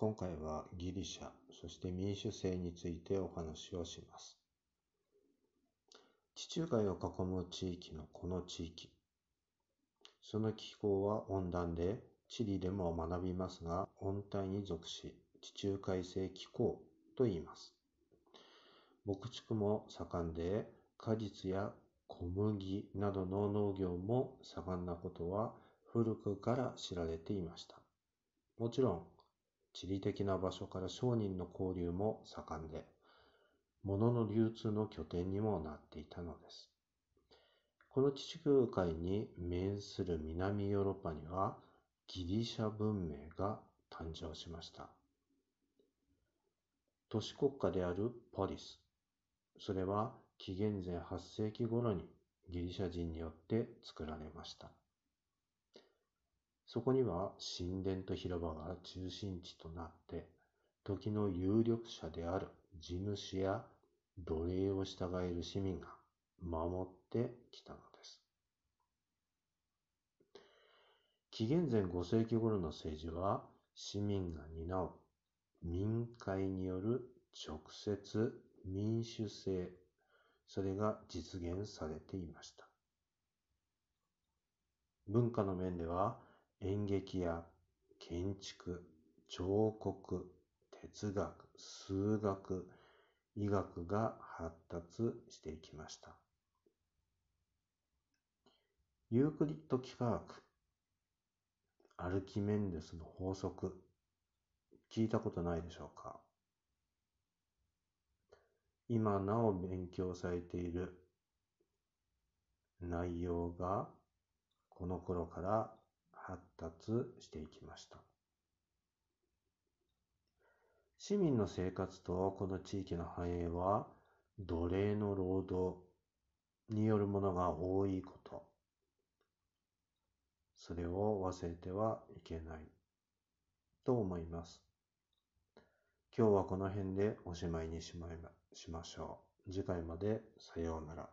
今回はギリシャ、そして民主制についてお話をします。地中海を囲む地域のこの地域。その気候は温暖で、地理でも学びますが、温帯に属し、地中海性気候と言います。牧畜も盛んで、果実や小麦などの農業も盛んなことは古くから知られていました。もちろん、地理的な場所から商人の交流も盛んで、物の流通の拠点にもなっていたのです。この地中海に面する南ヨーロッパにはギリシャ文明が誕生しました。都市国家であるポリス。それは紀元前8世紀頃にギリシャ人によって作られました。そこには神殿と広場が中心地となって、時の有力者である地主や奴隷を従える市民が守ってきたのです。紀元前5世紀頃の政治は市民が担う民会による直接民主制、それが実現されていました。文化の面では演劇や建築、彫刻、哲学、数学、医学が発達していきました。ユークリッド幾何学、アルキメンデスの法則、聞いたことないでしょうか？今なお勉強されている内容がこの頃から発達していきました。市民の生活とこの地域の繁栄は奴隷の労働によるものが多いこと。それを忘れてはいけないと思います。今日はこの辺でおしまいにしましましょう。次回までさようなら。